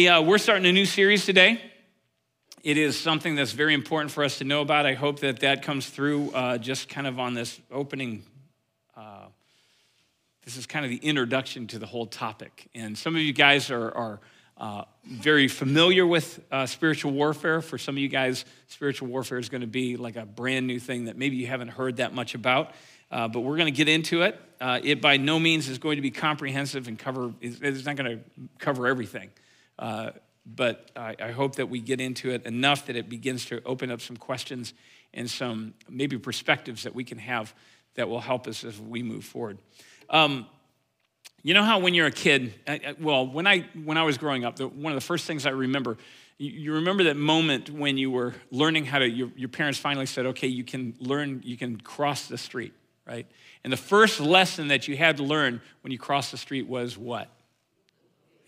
Hey, uh, we're starting a new series today. It is something that's very important for us to know about. I hope that that comes through uh, just kind of on this opening. Uh, this is kind of the introduction to the whole topic. And some of you guys are, are uh, very familiar with uh, spiritual warfare. For some of you guys, spiritual warfare is going to be like a brand new thing that maybe you haven't heard that much about. Uh, but we're going to get into it. it by no means is going to be comprehensive and cover, it's not going to cover everything. Uh, but I, I, hope that we get into it enough that it begins to open up some questions and some maybe perspectives that we can have that will help us as we move forward. Um, you know how when you're a kid, I, well, when I when I was growing up, the, one of the first things I remember, you, you, remember that moment when you were learning how to. Your, your parents finally said, "Okay, you can learn, you can cross the street." Right? And the first lesson that you had to learn when you crossed the street was what?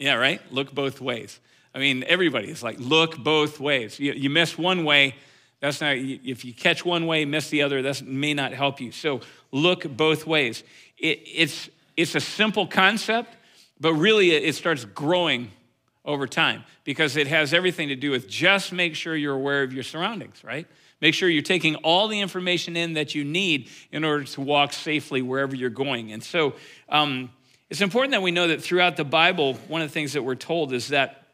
Yeah, right? Look both ways. I mean, everybody is like, look both ways. You, you miss one way, that's not, if you catch one way, miss the other, that may not help you. So look both ways. It, it's, it's a simple concept, but really it starts growing over time because it has everything to do with just make sure you're aware of your surroundings, right? Make sure you're taking all the information in that you need in order to walk safely wherever you're going. And so, um, it's important that we know that throughout the Bible, one of the things that we're told is that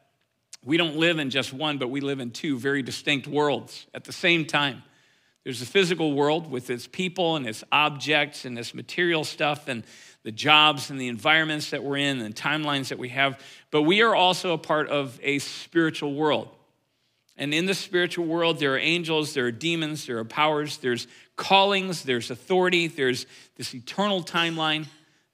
we don't live in just one, but we live in two very distinct worlds at the same time. There's the physical world with its people and its objects and its material stuff and the jobs and the environments that we're in and timelines that we have. But we are also a part of a spiritual world. And in the spiritual world, there are angels, there are demons, there are powers, there's callings, there's authority, there's this eternal timeline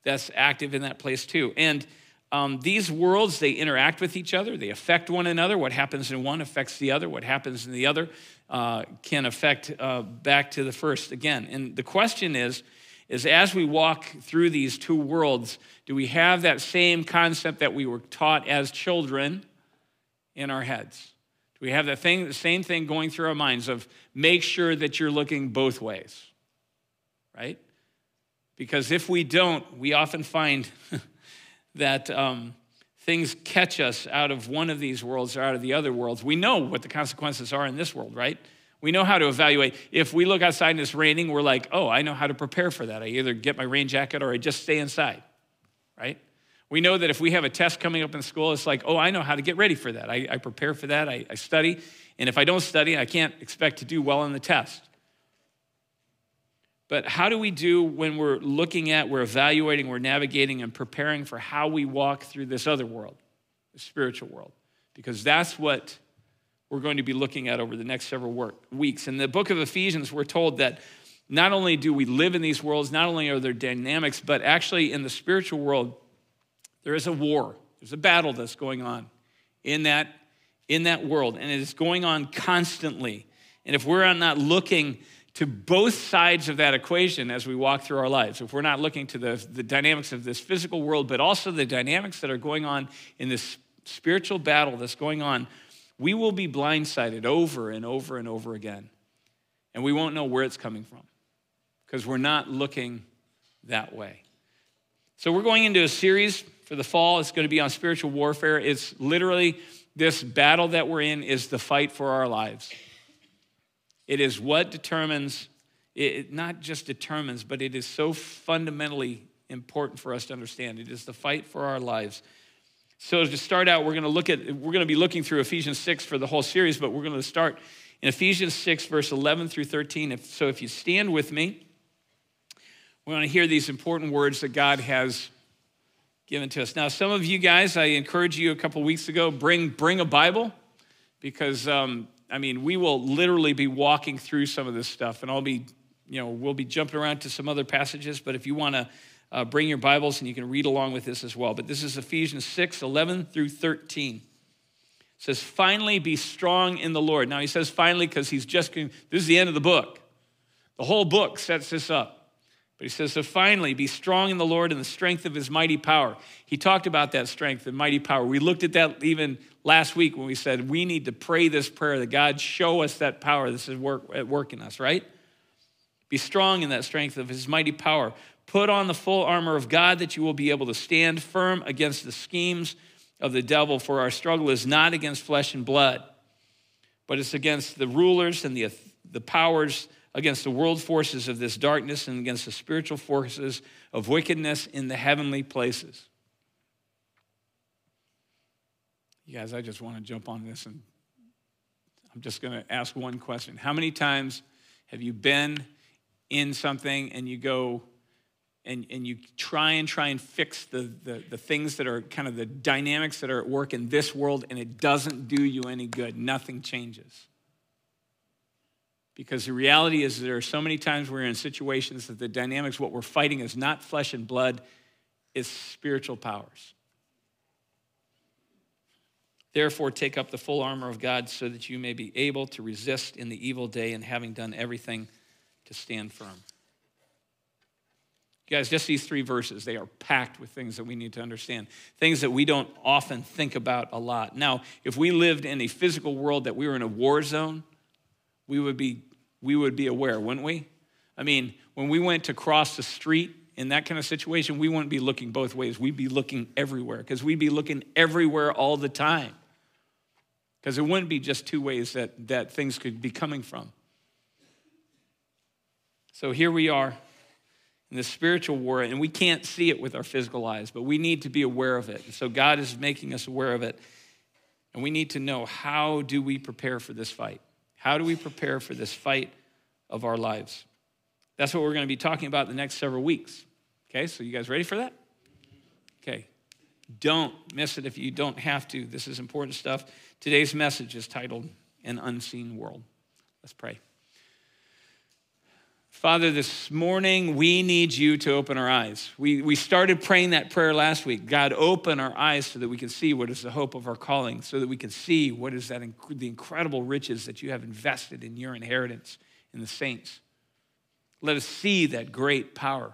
that's active in that place too. And um, these worlds, they interact with each other, they affect one another. What happens in one affects the other, what happens in the other uh, can affect uh, back to the first again. And the question is, is as we walk through these two worlds, do we have that same concept that we were taught as children in our heads? Do we have that thing, the same thing going through our minds of make sure that you're looking both ways, right? Because if we don't, we often find that um, things catch us out of one of these worlds or out of the other worlds. We know what the consequences are in this world, right? We know how to evaluate. If we look outside and it's raining, we're like, oh, I know how to prepare for that. I either get my rain jacket or I just stay inside, right? We know that if we have a test coming up in school, it's like, oh, I know how to get ready for that. I, I prepare for that, I, I study. And if I don't study, I can't expect to do well on the test. But how do we do when we're looking at, we're evaluating, we're navigating, and preparing for how we walk through this other world, the spiritual world? Because that's what we're going to be looking at over the next several work, weeks. In the book of Ephesians, we're told that not only do we live in these worlds, not only are there dynamics, but actually in the spiritual world, there is a war. There's a battle that's going on in that, in that world, and it is going on constantly. And if we're not looking to both sides of that equation as we walk through our lives. If we're not looking to the, the dynamics of this physical world, but also the dynamics that are going on in this spiritual battle that's going on, we will be blindsided over and over and over again. And we won't know where it's coming from because we're not looking that way. So, we're going into a series for the fall. It's going to be on spiritual warfare. It's literally this battle that we're in is the fight for our lives. It is what determines, it not just determines, but it is so fundamentally important for us to understand. It is the fight for our lives. So to start out, we're going to look at, we're going to be looking through Ephesians 6 for the whole series, but we're going to start in Ephesians 6, verse 11 through 13. If, so if you stand with me, we're going to hear these important words that God has given to us. Now, some of you guys, I encouraged you a couple weeks ago, bring, bring a Bible because um, I mean, we will literally be walking through some of this stuff, and I'll be, you know, we'll be jumping around to some other passages, but if you want to uh, bring your Bibles and you can read along with this as well. But this is Ephesians 6 11 through 13. It says, finally be strong in the Lord. Now he says finally because he's just, this is the end of the book. The whole book sets this up. But he says, So finally, be strong in the Lord and the strength of his mighty power. He talked about that strength and mighty power. We looked at that even last week when we said we need to pray this prayer that God show us that power. This is work, at work in us, right? Be strong in that strength of his mighty power. Put on the full armor of God that you will be able to stand firm against the schemes of the devil, for our struggle is not against flesh and blood, but it's against the rulers and the, the powers, against the world forces of this darkness, and against the spiritual forces of wickedness in the heavenly places. You guys, I just want to jump on this and I'm just going to ask one question. How many times have you been in something and you go, and, and you try and try and fix the, the, the things that are kind of the dynamics that are at work in this world, and it doesn't do you any good. Nothing changes. Because the reality is, there are so many times we're in situations that the dynamics, what we're fighting is not flesh and blood, it's spiritual powers. Therefore, take up the full armor of God so that you may be able to resist in the evil day and having done everything to stand firm. You guys, just these three verses, they are packed with things that we need to understand, things that we don't often think about a lot. Now, if we lived in a physical world that we were in a war zone, we would be, we would be aware, wouldn't we? I mean, when we went to cross the street in that kind of situation, we wouldn't be looking both ways. We'd be looking everywhere because we'd be looking everywhere all the time. Because it wouldn't be just two ways that, that things could be coming from. So here we are in the spiritual war, and we can't see it with our physical eyes, but we need to be aware of it. And so God is making us aware of it. And we need to know how do we prepare for this fight? How do we prepare for this fight of our lives? That's what we're going to be talking about the next several weeks. Okay, so you guys ready for that? Okay. Don't miss it if you don't have to. This is important stuff. Today's message is titled An Unseen World. Let's pray. Father, this morning we need you to open our eyes. We, we started praying that prayer last week. God, open our eyes so that we can see what is the hope of our calling, so that we can see what is that inc- the incredible riches that you have invested in your inheritance in the saints. Let us see that great power,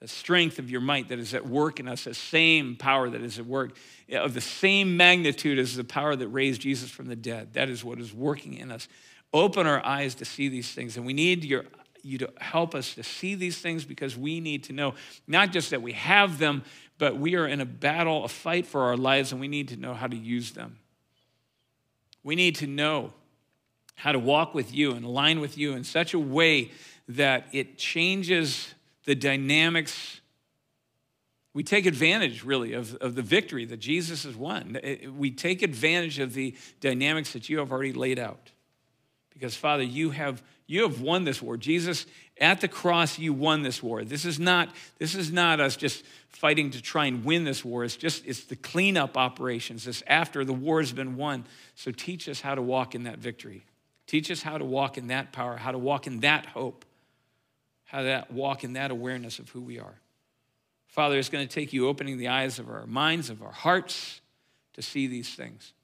the strength of your might that is at work in us, the same power that is at work, of the same magnitude as the power that raised Jesus from the dead. That is what is working in us. Open our eyes to see these things. And we need your, you to help us to see these things because we need to know not just that we have them, but we are in a battle, a fight for our lives, and we need to know how to use them. We need to know how to walk with you and align with you in such a way that it changes the dynamics. We take advantage, really, of, of the victory that Jesus has won. We take advantage of the dynamics that you have already laid out. Because, Father, you have, you have won this war. Jesus, at the cross, you won this war. This is not, this is not us just fighting to try and win this war. It's just, it's the cleanup operations. It's after the war has been won. So teach us how to walk in that victory. Teach us how to walk in that power, how to walk in that hope, how to walk in that awareness of who we are. Father, it's going to take you opening the eyes of our minds, of our hearts, to see these things.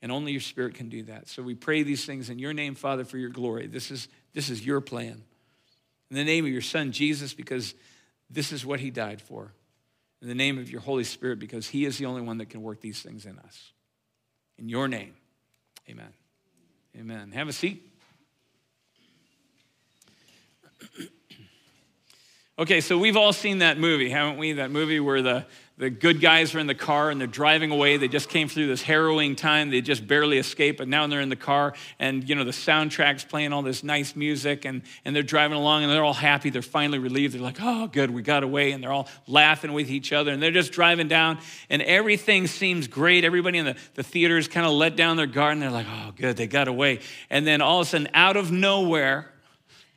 And only your spirit can do that. So we pray these things in your name, Father, for your glory. This is, this is your plan. In the name of your Son, Jesus, because this is what he died for. In the name of your Holy Spirit, because he is the only one that can work these things in us. In your name, amen. Amen. Have a seat. okay, so we've all seen that movie, haven't we? That movie where the the good guys are in the car and they're driving away. They just came through this harrowing time. They just barely escaped, but now they're in the car and, you know, the soundtrack's playing all this nice music and, and they're driving along and they're all happy. They're finally relieved. They're like, oh, good, we got away. And they're all laughing with each other and they're just driving down and everything seems great. Everybody in the, the theater is kind of let down their guard and they're like, oh, good, they got away. And then all of a sudden, out of nowhere,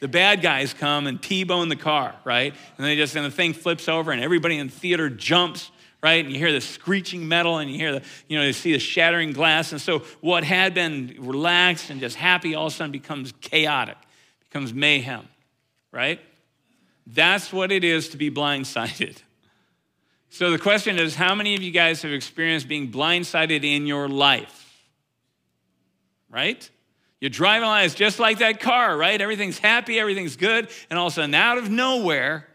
the bad guys come and T-bone the car, right? And they just, and the thing flips over and everybody in the theater jumps, right? And you hear the screeching metal and you hear the, you know, you see the shattering glass. And so what had been relaxed and just happy all of a sudden becomes chaotic, becomes mayhem, right? That's what it is to be blindsided. So the question is how many of you guys have experienced being blindsided in your life? Right? You're driving along, it's just like that car, right? Everything's happy, everything's good, and all of a sudden, out of nowhere,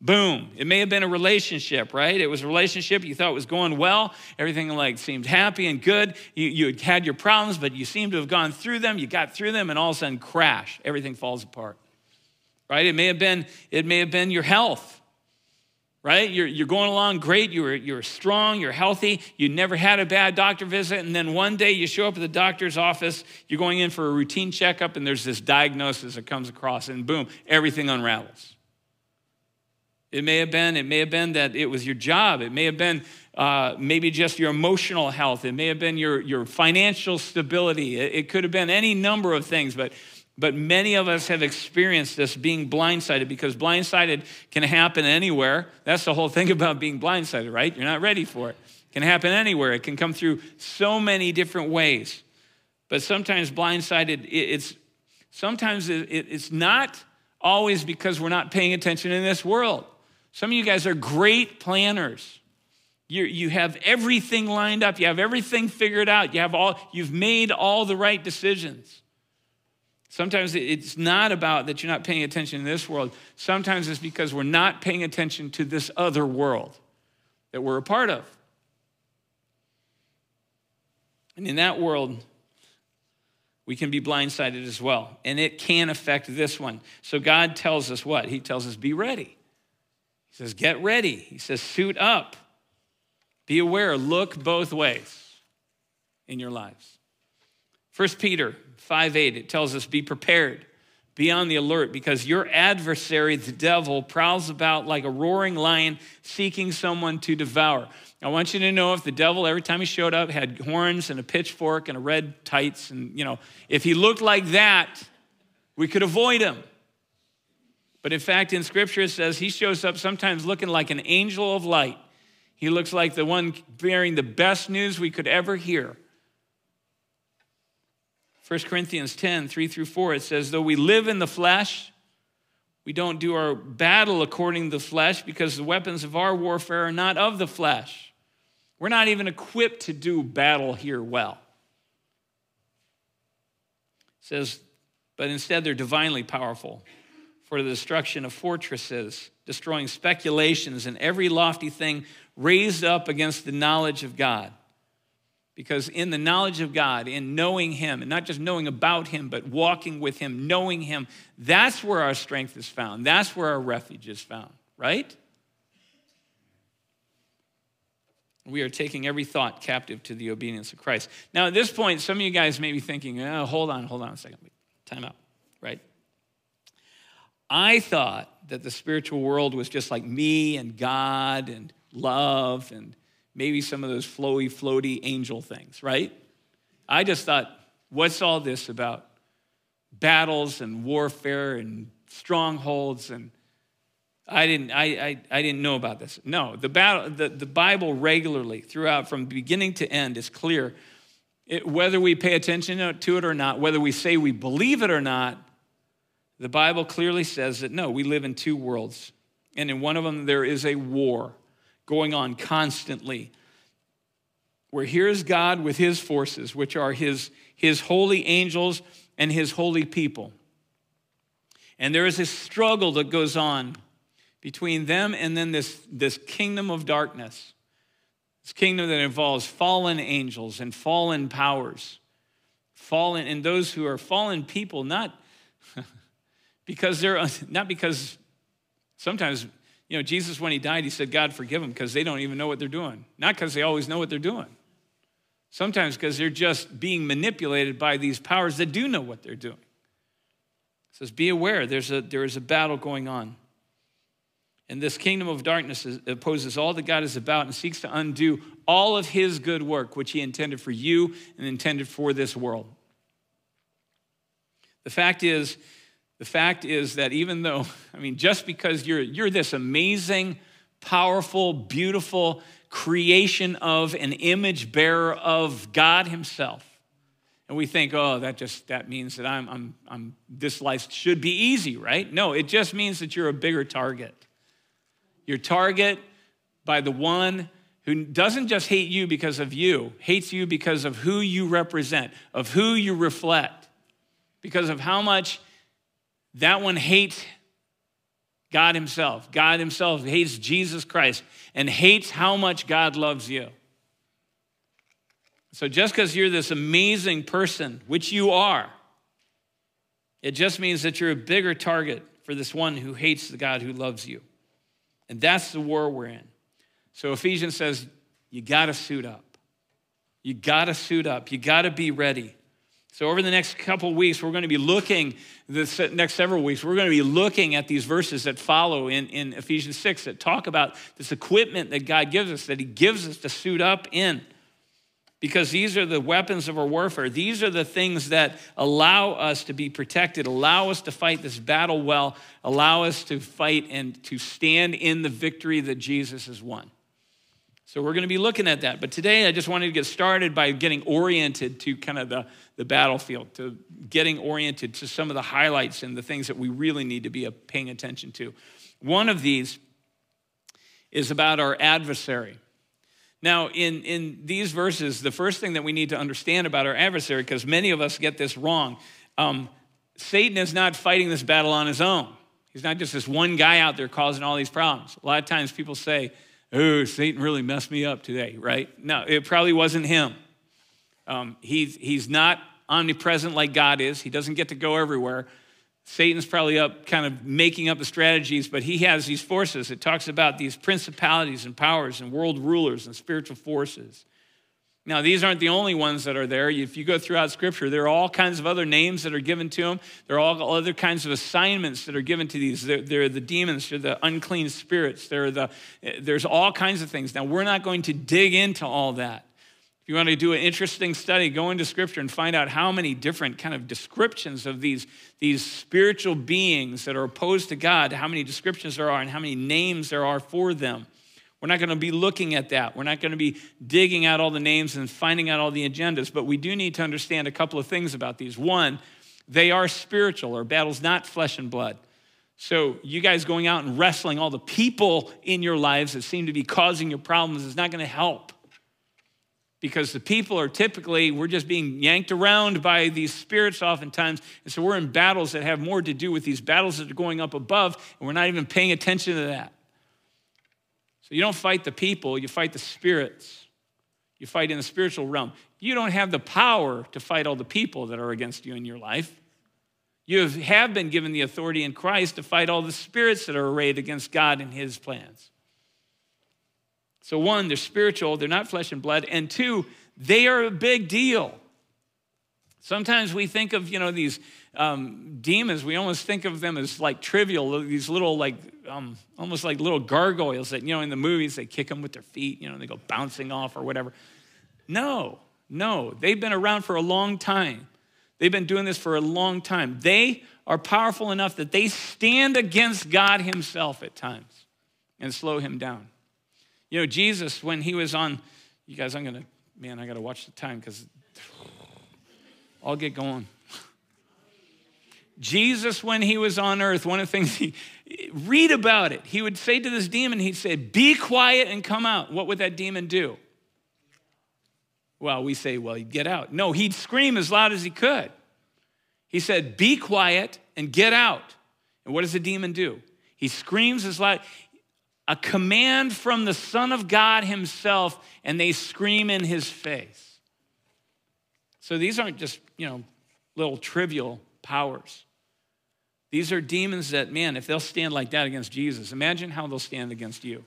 boom. It may have been a relationship, right? It was a relationship, you thought was going well, everything like seemed happy and good. You, you had had your problems, but you seem to have gone through them, you got through them, and all of a sudden, crash, everything falls apart. Right? It may have been, it may have been your health. Right? You're, you're going along great. You're, you're strong. You're healthy. You never had a bad doctor visit. And then one day you show up at the doctor's office. You're going in for a routine checkup, and there's this diagnosis that comes across, and boom, everything unravels. It may have been, it may have been that it was your job. It may have been uh, maybe just your emotional health. It may have been your, your financial stability. It, it could have been any number of things, but but many of us have experienced this being blindsided because blindsided can happen anywhere. That's the whole thing about being blindsided, right? You're not ready for it. It can happen anywhere. It can come through so many different ways. But sometimes blindsided, it's sometimes it's not always because we're not paying attention in this world. Some of you guys are great planners. You, you have everything lined up. You have everything figured out. You have all, you've made all the right decisions. Sometimes it's not about that you're not paying attention in this world. Sometimes it's because we're not paying attention to this other world that we're a part of. And in that world, we can be blindsided as well. And it can affect this one. So God tells us what? He tells us, be ready. He says, get ready. He says, suit up. Be aware. Look both ways in your lives. First Peter 5 8, it tells us, Be prepared, be on the alert, because your adversary, the devil, prowls about like a roaring lion seeking someone to devour. I want you to know if the devil, every time he showed up, had horns and a pitchfork and a red tights, and, you know, if he looked like that, we could avoid him. But in fact, in scripture, it says he shows up sometimes looking like an angel of light. He looks like the one bearing the best news we could ever hear. 1 Corinthians 10, 3 through 4, it says, Though we live in the flesh, we don't do our battle according to the flesh because the weapons of our warfare are not of the flesh. We're not even equipped to do battle here well. It says, but instead they're divinely powerful for the destruction of fortresses, destroying speculations and every lofty thing raised up against the knowledge of God. Because in the knowledge of God, in knowing Him, and not just knowing about Him, but walking with Him, knowing Him, that's where our strength is found. That's where our refuge is found, right? We are taking every thought captive to the obedience of Christ. Now, at this point, some of you guys may be thinking, oh, hold on, hold on a second. Time out, right? I thought that the spiritual world was just like me and God and love and maybe some of those flowy, floaty angel things, right? I just thought, what's all this about? Battles and warfare and strongholds and I didn't, I, I, I, didn't know about this. No, the, battle, the, the Bible regularly, throughout, from beginning to end, is clear. It, whether we pay attention to it or not, whether we say we believe it or not, the Bible clearly says that no, we live in two worlds. And in one of them, there is a war going on constantly. Where here's God with his forces, which are his, his holy angels and his holy people. And there is a struggle that goes on between them and then this, this kingdom of darkness. This kingdom that involves fallen angels and fallen powers. Fallen, and those who are fallen people, not because they're not because sometimes you know, Jesus, when he died, he said, God, forgive them because they don't even know what they're doing. Not because they always know what they're doing. Sometimes because they're just being manipulated by these powers that do know what they're doing. It says, Be aware, there's a, there is a battle going on. And this kingdom of darkness opposes all that God is about and seeks to undo all of his good work, which he intended for you and intended for this world. The fact is, the fact is that even though, I mean, just because you're, you're this amazing, powerful, beautiful creation of an image bearer of God Himself, and we think, oh, that just that means that I'm, I'm, I'm this life should be easy, right? No, it just means that you're a bigger target. Your target by the one who doesn't just hate you because of you, hates you because of who you represent, of who you reflect, because of how much that one hates God Himself. God Himself hates Jesus Christ and hates how much God loves you. So just because you're this amazing person, which you are, it just means that you're a bigger target for this one who hates the God who loves you. And that's the war we're in. So Ephesians says, you got to suit up. You got to suit up. You got to be ready. So, over the next couple weeks, we're going to be looking, the next several weeks, we're going to be looking at these verses that follow in, in Ephesians 6 that talk about this equipment that God gives us, that He gives us to suit up in. Because these are the weapons of our warfare. These are the things that allow us to be protected, allow us to fight this battle well, allow us to fight and to stand in the victory that Jesus has won. So we're going to be looking at that. But today I just wanted to get started by getting oriented to kind of the, the battlefield, to getting oriented to some of the highlights and the things that we really need to be paying attention to. One of these is about our adversary. Now, in, in these verses, the first thing that we need to understand about our adversary, because many of us get this wrong, um, Satan is not fighting this battle on his own. He's not just this one guy out there causing all these problems. A lot of times people say, oh, Satan really messed me up today, right? No, it probably wasn't him. Um, he's, he's not omnipresent like God is, he doesn't get to go everywhere. Satan's probably up kind of making up the strategies, but he has these forces. It talks about these principalities and powers and world rulers and spiritual forces. Now, these aren't the only ones that are there. If you go throughout Scripture, there are all kinds of other names that are given to them. There are all other kinds of assignments that are given to these. They're, they're the demons, they're the unclean spirits, the, there's all kinds of things. Now, we're not going to dig into all that. If you want to do an interesting study, go into Scripture and find out how many different kind of descriptions of these, these spiritual beings that are opposed to God, how many descriptions there are, and how many names there are for them. We're not going to be looking at that. We're not going to be digging out all the names and finding out all the agendas, but we do need to understand a couple of things about these. One, they are spiritual. Our battle's not flesh and blood. So, you guys going out and wrestling all the people in your lives that seem to be causing your problems is not going to help. Because the people are typically, we're just being yanked around by these spirits oftentimes. And so we're in battles that have more to do with these battles that are going up above, and we're not even paying attention to that. So you don't fight the people, you fight the spirits. You fight in the spiritual realm. You don't have the power to fight all the people that are against you in your life. You have been given the authority in Christ to fight all the spirits that are arrayed against God and his plans. So, one, they're spiritual, they're not flesh and blood. And two, they are a big deal. Sometimes we think of, you know, these um, demons, we almost think of them as like trivial, these little, like, um, almost like little gargoyles that, you know, in the movies, they kick them with their feet, you know, they go bouncing off or whatever. No, no, they've been around for a long time. They've been doing this for a long time. They are powerful enough that they stand against God Himself at times and slow Him down. You know, Jesus, when He was on, you guys, I'm going to, man, I got to watch the time because I'll get going. Jesus, when he was on earth, one of the things he read about it, he would say to this demon, he'd say, Be quiet and come out. What would that demon do? Well, we say, Well, he'd get out. No, he'd scream as loud as he could. He said, Be quiet and get out. And what does the demon do? He screams as loud. A command from the Son of God himself, and they scream in his face. So these aren't just, you know, little trivial powers. These are demons that, man, if they'll stand like that against Jesus, imagine how they'll stand against you.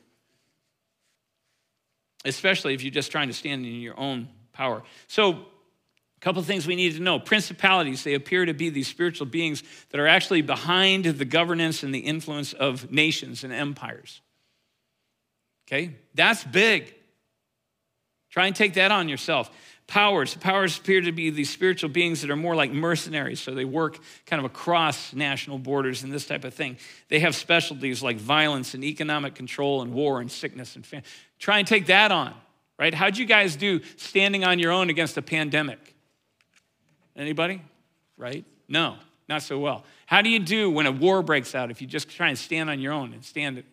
Especially if you're just trying to stand in your own power. So, a couple things we need to know. Principalities, they appear to be these spiritual beings that are actually behind the governance and the influence of nations and empires. Okay? That's big. Try and take that on yourself powers. Powers appear to be these spiritual beings that are more like mercenaries, so they work kind of across national borders and this type of thing. They have specialties like violence and economic control and war and sickness and famine. Try and take that on, right? How'd you guys do standing on your own against a pandemic? Anybody? Right? No, not so well. How do you do when a war breaks out if you just try and stand on your own and stand?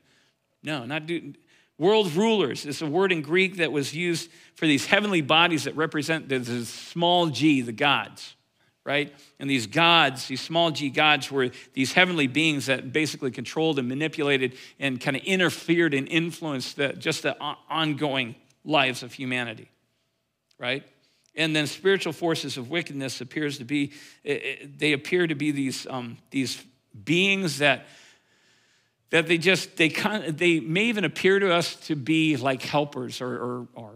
No, not do World rulers is a word in Greek that was used for these heavenly bodies that represent the small g, the gods, right? And these gods, these small g gods, were these heavenly beings that basically controlled and manipulated and kind of interfered and influenced the, just the ongoing lives of humanity, right? And then spiritual forces of wickedness appears to be, they appear to be these, um, these beings that that they just they kind they may even appear to us to be like helpers or, or, or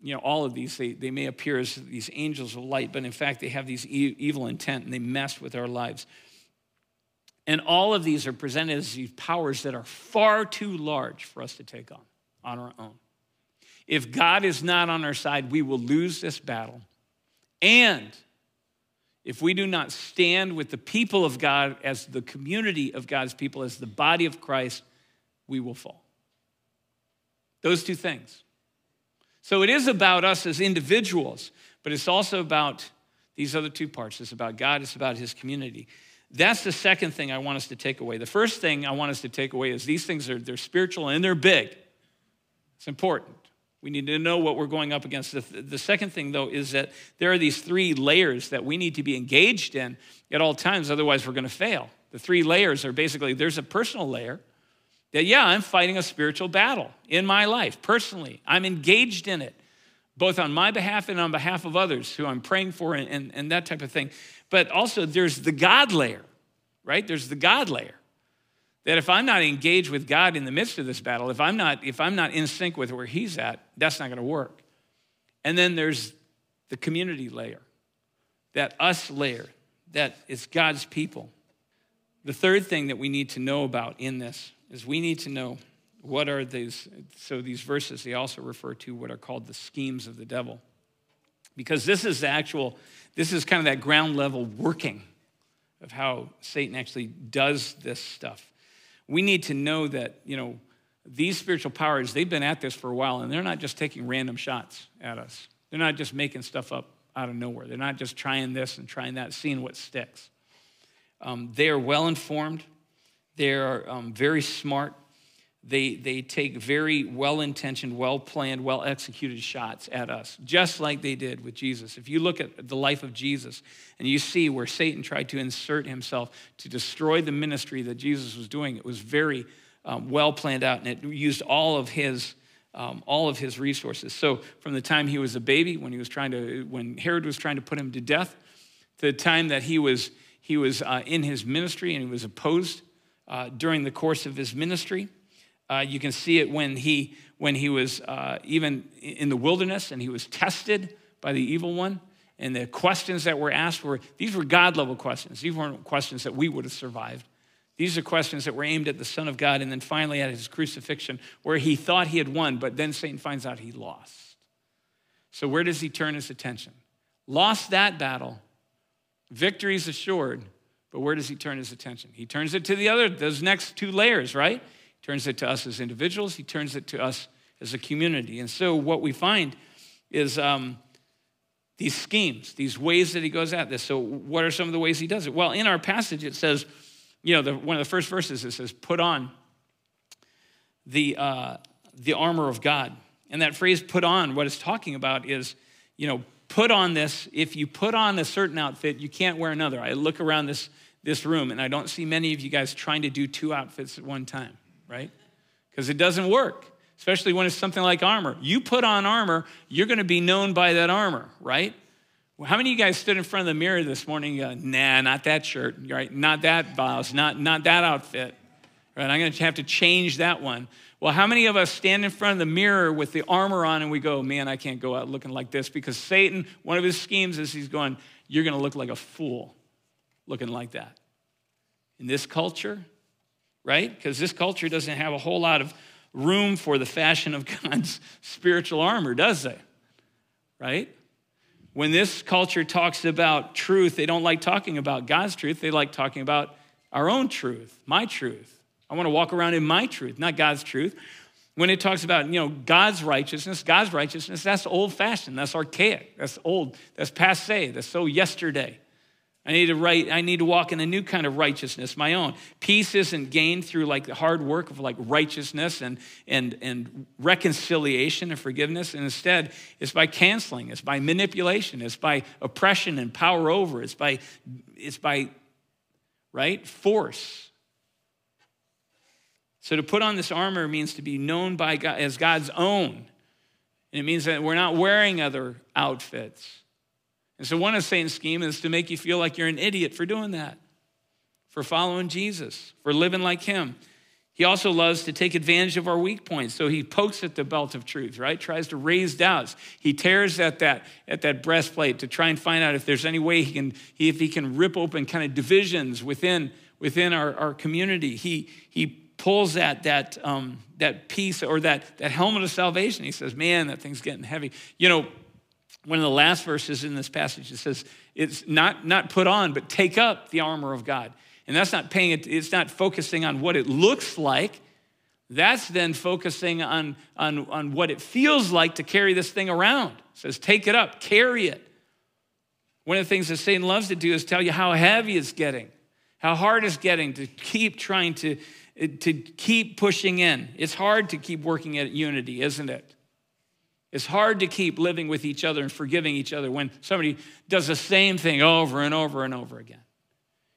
you know all of these. They, they may appear as these angels of light but in fact they have these e- evil intent and they mess with our lives. And all of these are presented as these powers that are far too large for us to take on on our own. If god is not on our side we will lose this battle. And if we do not stand with the people of God as the community of God's people, as the body of Christ, we will fall. Those two things. So it is about us as individuals, but it's also about these other two parts. It's about God, it's about His community. That's the second thing I want us to take away. The first thing I want us to take away is these things are they're spiritual and they're big. It's important. We need to know what we're going up against. The, the, second thing, though, is that there are these three layers that we need to be engaged in at all times, otherwise, we're going to fail. The three layers are basically there's a personal layer that, yeah, I'm fighting a spiritual battle in my life personally, I'm engaged in it, both on my behalf and on behalf of others who I'm praying for and, and, and that type of thing. But also, there's the God layer, right? There's the God layer that if I'm not engaged with God in the midst of this battle, if I'm not, if I'm not in sync with where He's at, that's not going to work. And then there's the community layer, that us layer, that is God's people. The third thing that we need to know about in this is we need to know what are these, so these verses, they also refer to what are called the schemes of the devil. Because this is the actual, this is kind of that ground level working of how Satan actually does this stuff we need to know that, you know, these spiritual powers, they've been at this for a while and they're not just taking random shots at us. They're not just making stuff up out of nowhere. They're not just trying this and trying that, seeing what sticks. Um, they are well informed, they are um, very smart, they, they take very well intentioned, well planned, well executed shots at us, just like they did with Jesus. If you look at the life of Jesus and you see where Satan tried to insert himself to destroy the ministry that Jesus was doing, it was very um, well planned out and it used all of his. Um, all of his resources. So, from the time he was a baby, when he was trying to, when Herod was trying to put him to death, to the time that he was he was uh, in his ministry and he was opposed uh, during the course of his ministry, uh, you can see it when he, when he was uh, even in the wilderness and he was tested by the evil one. And the questions that were asked were these were God level questions. These weren't questions that we would have survived. These are questions that were aimed at the Son of God and then finally at his crucifixion, where he thought he had won, but then Satan finds out he lost. So, where does he turn his attention? Lost that battle, victory's assured, but where does he turn his attention? He turns it to the other, those next two layers, right? Turns it to us as individuals, he turns it to us as a community. And so what we find is um, these schemes, these ways that he goes at this. So, what are some of the ways he does it? Well, in our passage, it says, you know, the, one of the first verses, it says, put on the, uh, the armor of God. And that phrase, put on, what it's talking about is, you know, put on this. If you put on a certain outfit, you can't wear another. I look around this, this room and I don't see many of you guys trying to do two outfits at one time right? Because it doesn't work, especially when it's something like armor. You put on armor, you're going to be known by that armor, right? Well, how many of you guys stood in front of the mirror this morning? Uh, nah, not that shirt, right? Not that blouse, not, not that outfit, right? I'm going to have to change that one. Well, how many of us stand in front of the mirror with the armor on and we go, man, I can't go out looking like this? Because Satan, one of his schemes is he's going, you're going to look like a fool looking like that. In this culture, right? Because this culture doesn't have a whole lot of room for the fashion of God's spiritual armor, does they? Right? When this culture talks about truth, they don't like talking about God's truth. They like talking about our own truth, my truth. I want to walk around in my truth, not God's truth. When it talks about, you know, God's righteousness, God's righteousness, that's old fashioned, that's archaic, that's old, that's passe, that's so yesterday. I need to write, I need to walk in a new kind of righteousness, my own. Peace isn't gained through like the hard work of like righteousness and, and, and reconciliation and forgiveness. And instead, it's by canceling, it's by manipulation, it's by oppression and power over, it's by, it's by, right, force. So to put on this armor means to be known by God as God's own. And it means that we're not wearing other outfits. And so, one of Satan's schemes is to make you feel like you're an idiot for doing that, for following Jesus, for living like him. He also loves to take advantage of our weak points. So he pokes at the belt of truth, right? Tries to raise doubts. He tears at that, at that breastplate to try and find out if there's any way he can, if he can rip open kind of divisions within, within our, our community. He, he pulls at that, um, that piece or that, that helmet of salvation. He says, man, that thing's getting heavy. You know, one of the last verses in this passage, it says, it's not, not put on, but take up the armor of God. And that's not paying it, it's not focusing on what it looks like. That's then focusing on, on, on what it feels like to carry this thing around. It says, take it up, carry it. One of the things that Satan loves to do is tell you how heavy it's getting, how hard it's getting to keep trying to, to keep pushing in. It's hard to keep working at unity, isn't it? It's hard to keep living with each other and forgiving each other when somebody does the same thing over and over and over again.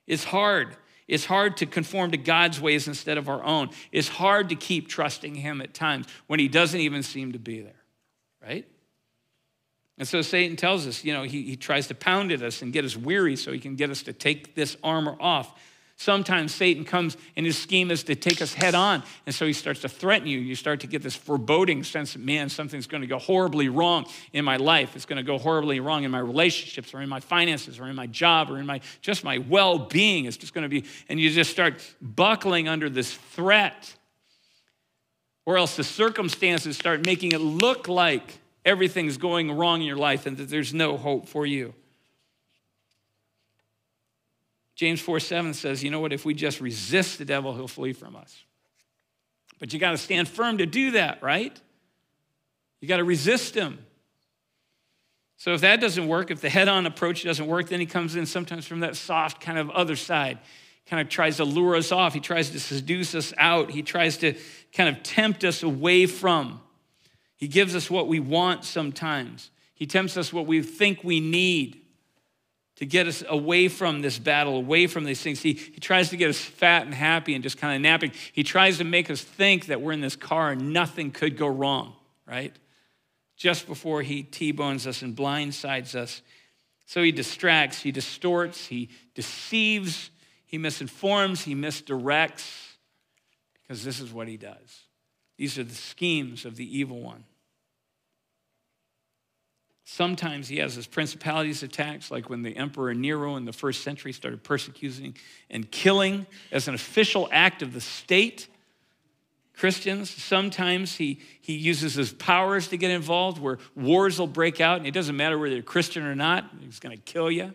It's hard. It's hard to conform to God's ways instead of our own. It's hard to keep trusting Him at times when He doesn't even seem to be there, right? And so Satan tells us, you know, he, he tries to pound at us and get us weary so he can get us to take this armor off. Sometimes Satan comes and his scheme is to take us head on. And so he starts to threaten you. You start to get this foreboding sense that, man, something's going to go horribly wrong in my life. It's going to go horribly wrong in my relationships or in my finances or in my job or in my just my well being. It's just going to be, and you just start buckling under this threat. Or else the circumstances start making it look like everything's going wrong in your life and that there's no hope for you. James 4 7 says, you know what? If we just resist the devil, he'll flee from us. But you got to stand firm to do that, right? You got to resist him. So if that doesn't work, if the head on approach doesn't work, then he comes in sometimes from that soft kind of other side, kind of tries to lure us off. He tries to seduce us out. He tries to kind of tempt us away from. He gives us what we want sometimes. He tempts us what we think we need to get us away from this battle, away from these things. He, he tries to get us fat and happy and just kind of napping. He tries to make us think that we're in this car and nothing could go wrong, right? Just before he T bones us and blindsides us. So he distracts, he distorts, he deceives, he misinforms, he misdirects, because this is what he does. These are the schemes of the evil one. Sometimes he has his principalities attacks, like when the Emperor Nero in the first century started persecuting and killing as an official act of the state Christians. Sometimes he, he uses his powers to get involved where wars will break out, and it doesn't matter whether you're Christian or not, he's going to kill you,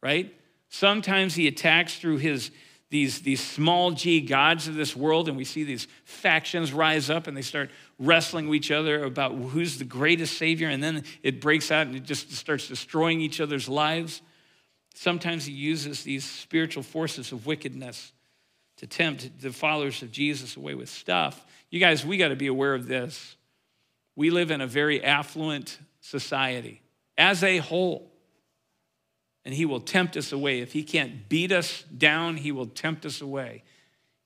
right? Sometimes he attacks through his these, these small g gods of this world, and we see these factions rise up and they start wrestling with each other about who's the greatest Savior, and then it breaks out and it just starts destroying each other's lives. Sometimes he uses these spiritual forces of wickedness to tempt the followers of Jesus away with stuff. You guys, we got to be aware of this. We live in a very affluent society as a whole and he will tempt us away. If he can't beat us down, he will tempt us away.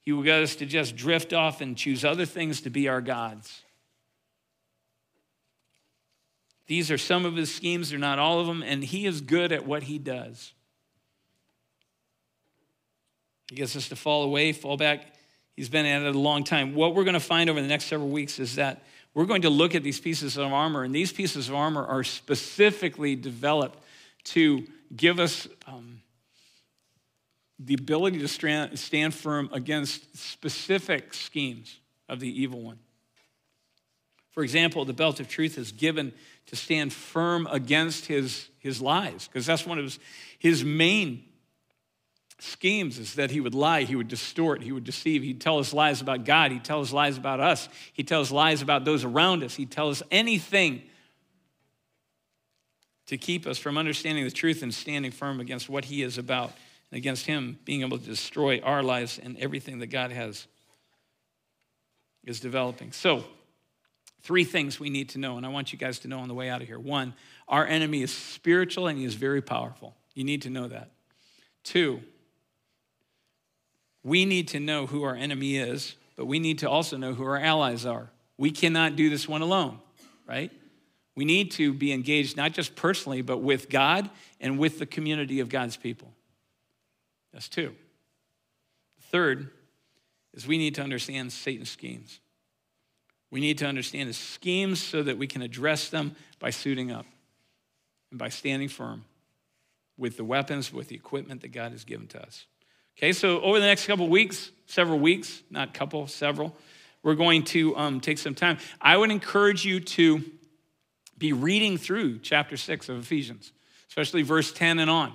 He will get us to just drift off and choose other things to be our gods. These are some of his schemes, they're not all of them, and he is good at what he does. He gets us to fall away, fall back. He's been at it a long time. What we're going to find over the next several weeks is that we're going to look at these pieces of armor, and these pieces of armor are specifically developed to give us um, the ability to stand, stand firm against specific schemes of the evil one. For example, the belt of truth is given to stand firm against his, his lies, because that's one of his, his main schemes is that he would lie, he would distort, he would deceive, he'd tell us lies about God, he'd tell us lies about us, he'd tell us lies about those around us, he'd tell us anything to keep us from understanding the truth and standing firm against what He is about and against Him being able to destroy our lives and everything that God has is developing. So, three things we need to know, and I want you guys to know on the way out of here. One, our enemy is spiritual and he is very powerful. You need to know that. Two, we need to know who our enemy is, but we need to also know who our allies are. We cannot do this one alone, right? We need to be engaged not just personally, but with God and with the community of God's people. That's two. Third is we need to understand Satan's schemes. We need to understand his schemes so that we can address them by suiting up and by standing firm with the weapons, with the equipment that God has given to us. Okay, so over the next couple weeks, several weeks, not couple, several, we're going to um, take some time. I would encourage you to be reading through chapter 6 of Ephesians, especially verse 10 and on.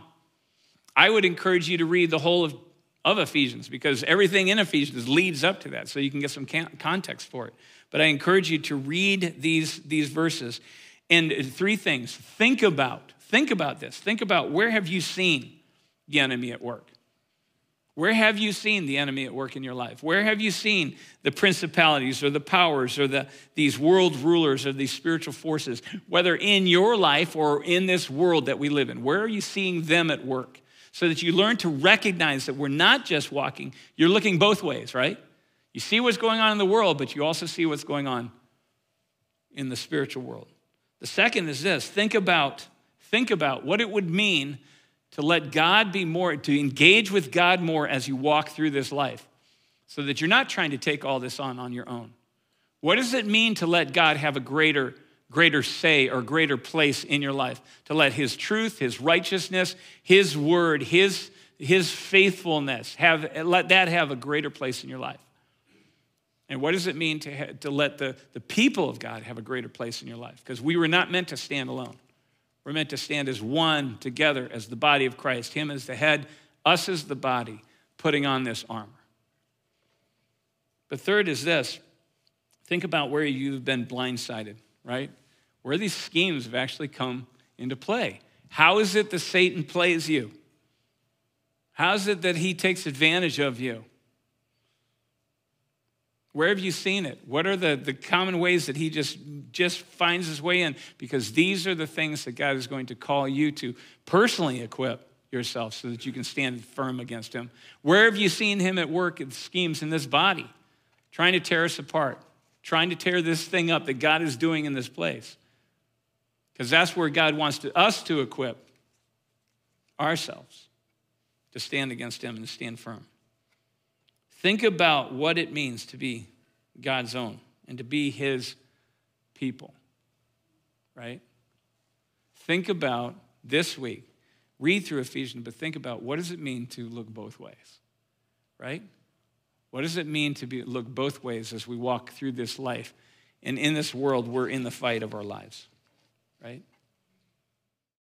I would encourage you to read the whole of, of Ephesians because everything in Ephesians leads up to that, so you can get some context for it. But I encourage you to read these, these verses. And three things think about, think about this. Think about where have you seen the enemy at work? Where have you seen the enemy at work in your life? Where have you seen the principalities or the powers or the, these world rulers or these spiritual forces, whether in your life or in this world that we live in? Where are you seeing them at work? So that you learn to recognize that we're not just walking, you're looking both ways, right? You see what's going on in the world, but you also see what's going on in the spiritual world. The second is this think about, think about what it would mean to let God be more, to engage with God more as you walk through this life so that you're not trying to take all this on on your own. What does it mean to let God have a greater, greater say or greater place in your life? To let His truth, His righteousness, His word, His, His faithfulness, have, let that have a greater place in your life. And what does it mean to, ha- to let the, the people of God have a greater place in your life? Because we were not meant to stand alone. We're meant to stand as one together as the body of Christ, Him as the head, us as the body, putting on this armor. The third is this think about where you've been blindsided, right? Where these schemes have actually come into play. How is it that Satan plays you? How is it that he takes advantage of you? Where have you seen it? What are the, the common ways that he just, just finds his way in? Because these are the things that God is going to call you to personally equip yourself so that you can stand firm against him. Where have you seen him at work in schemes in this body, trying to tear us apart, trying to tear this thing up that God is doing in this place? Because that's where God wants to, us to equip ourselves to stand against him and to stand firm. Think about what it means to be God's own and to be his people, right? Think about this week. Read through Ephesians, but think about what does it mean to look both ways, right? What does it mean to be, look both ways as we walk through this life? And in this world, we're in the fight of our lives, right?